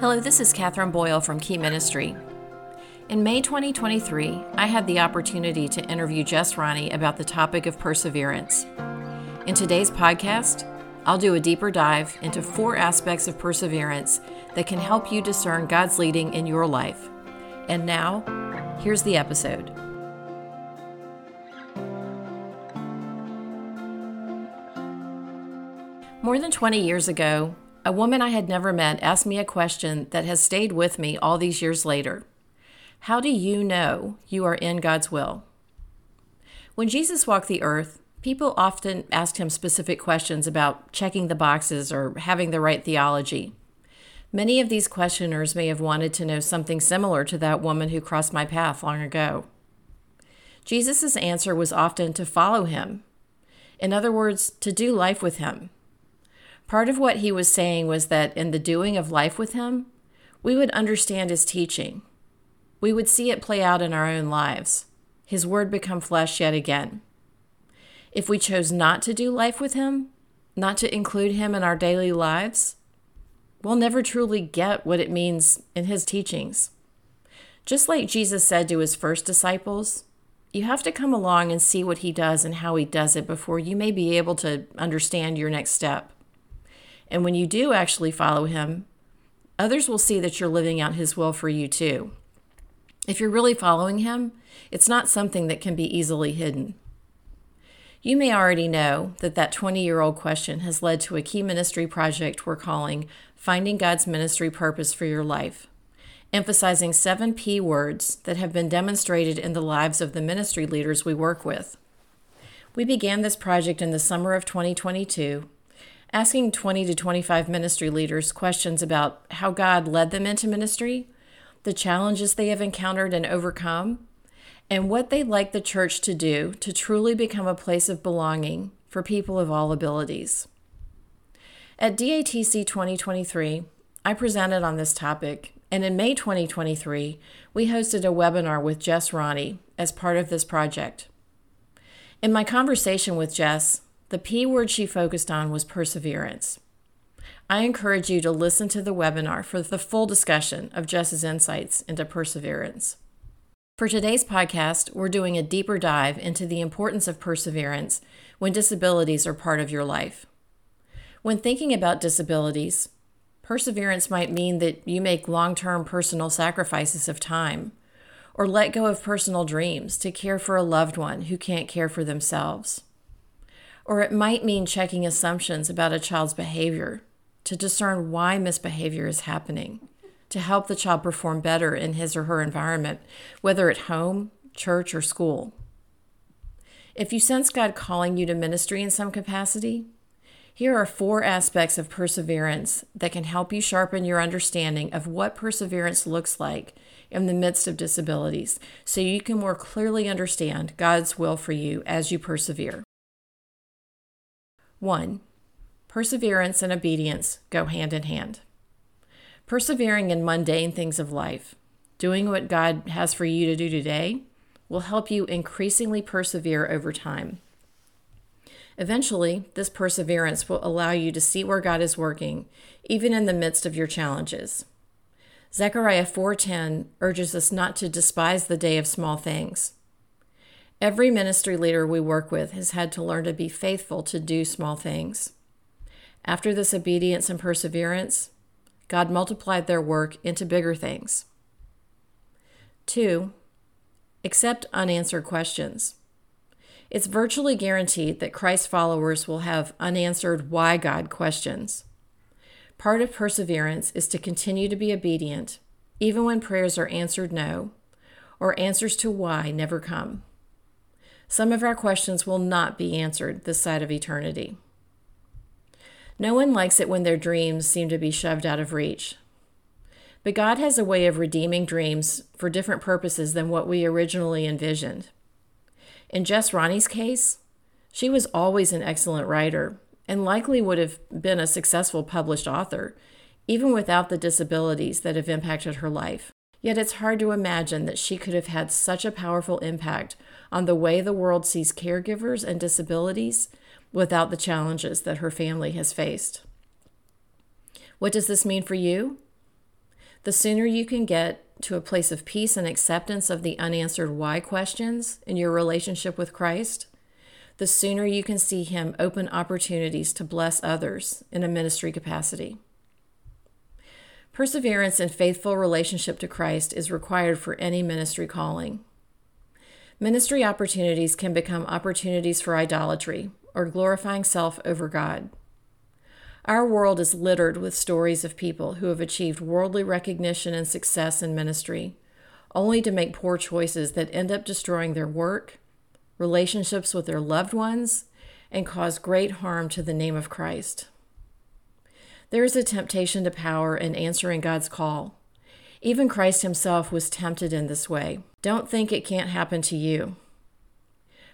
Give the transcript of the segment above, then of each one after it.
Hello, this is Catherine Boyle from Key Ministry. In May 2023, I had the opportunity to interview Jess Ronne about the topic of perseverance. In today's podcast, I'll do a deeper dive into four aspects of perseverance that can help you discern God's leading in your life. And now, here's the episode. More than 20 years ago, a woman I had never met asked me a question that has stayed with me all these years later. How do you know you are in God's will? When Jesus walked the earth, people often asked him specific questions about checking the boxes or having the right theology. Many of these questioners may have wanted to know something similar to that woman who crossed my path long ago. Jesus' answer was often to follow him. In other words, to do life with him. Part of what he was saying was that in the doing of life with him, we would understand his teaching. We would see it play out in our own lives, his word become flesh yet again. If we chose not to do life with him, not to include him in our daily lives, we'll never truly get what it means in his teachings. Just like Jesus said to his first disciples, you have to come along and see what he does and how he does it before you may be able to understand your next step. And when you do actually follow Him, others will see that you're living out His will for you too. If you're really following Him, it's not something that can be easily hidden. You may already know that that 20 year old question has led to a key ministry project we're calling Finding God's Ministry Purpose for Your Life, emphasizing seven P words that have been demonstrated in the lives of the ministry leaders we work with. We began this project in the summer of 2022 asking 20 to 25 ministry leaders questions about how God led them into ministry, the challenges they have encountered and overcome, and what they'd like the church to do to truly become a place of belonging for people of all abilities. At DATC 2023, I presented on this topic, and in May 2023, we hosted a webinar with Jess Ronne as part of this project. In my conversation with Jess, the P word she focused on was perseverance. I encourage you to listen to the webinar for the full discussion of Jess's insights into perseverance. For today's podcast, we're doing a deeper dive into the importance of perseverance when disabilities are part of your life. When thinking about disabilities, perseverance might mean that you make long term personal sacrifices of time or let go of personal dreams to care for a loved one who can't care for themselves. Or it might mean checking assumptions about a child's behavior to discern why misbehavior is happening, to help the child perform better in his or her environment, whether at home, church, or school. If you sense God calling you to ministry in some capacity, here are four aspects of perseverance that can help you sharpen your understanding of what perseverance looks like in the midst of disabilities so you can more clearly understand God's will for you as you persevere. 1. Perseverance and obedience go hand in hand. Persevering in mundane things of life, doing what God has for you to do today, will help you increasingly persevere over time. Eventually, this perseverance will allow you to see where God is working, even in the midst of your challenges. Zechariah 4:10 urges us not to despise the day of small things. Every ministry leader we work with has had to learn to be faithful to do small things. After this obedience and perseverance, God multiplied their work into bigger things. Two, accept unanswered questions. It's virtually guaranteed that Christ followers will have unanswered why God questions. Part of perseverance is to continue to be obedient, even when prayers are answered no, or answers to why never come. Some of our questions will not be answered this side of eternity. No one likes it when their dreams seem to be shoved out of reach. But God has a way of redeeming dreams for different purposes than what we originally envisioned. In Jess Ronne's case, she was always an excellent writer and likely would have been a successful published author, even without the disabilities that have impacted her life. Yet it's hard to imagine that she could have had such a powerful impact on the way the world sees caregivers and disabilities without the challenges that her family has faced. What does this mean for you? The sooner you can get to a place of peace and acceptance of the unanswered why questions in your relationship with Christ, the sooner you can see Him open opportunities to bless others in a ministry capacity. Perseverance and faithful relationship to Christ is required for any ministry calling. Ministry opportunities can become opportunities for idolatry or glorifying self over God. Our world is littered with stories of people who have achieved worldly recognition and success in ministry, only to make poor choices that end up destroying their work, relationships with their loved ones, and cause great harm to the name of Christ. There is a temptation to power in answering God's call. Even Christ himself was tempted in this way. Don't think it can't happen to you.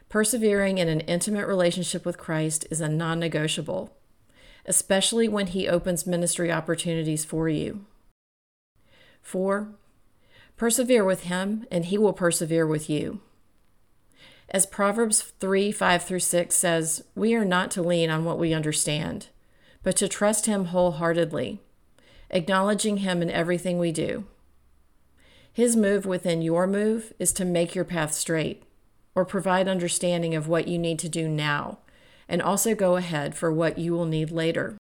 Persevering in an intimate relationship with Christ is a non negotiable, especially when he opens ministry opportunities for you. 4. Persevere with him, and he will persevere with you. As Proverbs 3 5 through 6 says, we are not to lean on what we understand but to trust Him wholeheartedly, acknowledging Him in everything we do. His move within your move is to make your path straight or provide understanding of what you need to do now, and also go ahead for what you will need later.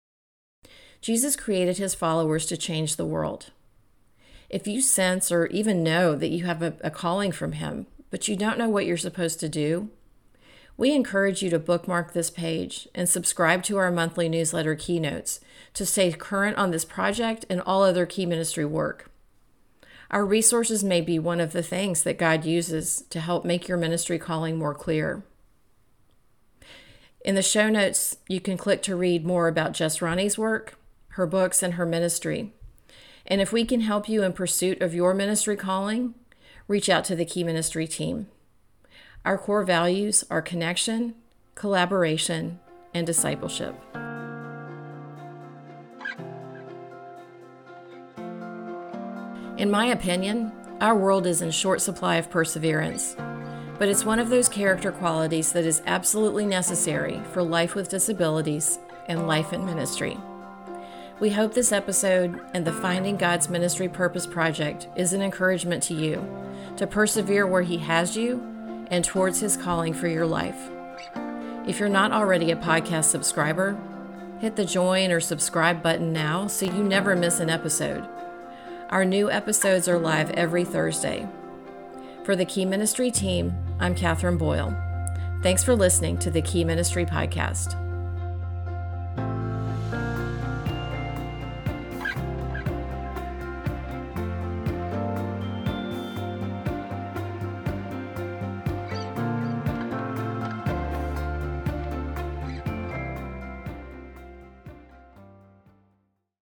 Jesus created his followers to change the world. If you sense or even know that you have a, a calling from him, but you don't know what you're supposed to do, we encourage you to bookmark this page and subscribe to our monthly newsletter Keynotes to stay current on this project and all other key ministry work. Our resources may be one of the things that God uses to help make your ministry calling more clear. In the show notes, you can click to read more about Jess Ronne's work, her books, and her ministry. And if we can help you in pursuit of your ministry calling, reach out to the Key Ministry team. Our core values are connection, collaboration, and discipleship. In my opinion, our world is in short supply of perseverance, but it's one of those character qualities that is absolutely necessary for life with disabilities and life in ministry. We hope this episode and the Finding God's Ministry Purpose Project is an encouragement to you to persevere where He has you and towards His calling for your life. If you're not already a podcast subscriber, hit the join or subscribe button now so you never miss an episode. Our new episodes are live every Thursday. For the Key Ministry team, I'm Catherine Boyle. Thanks for listening to the Key Ministry Podcast.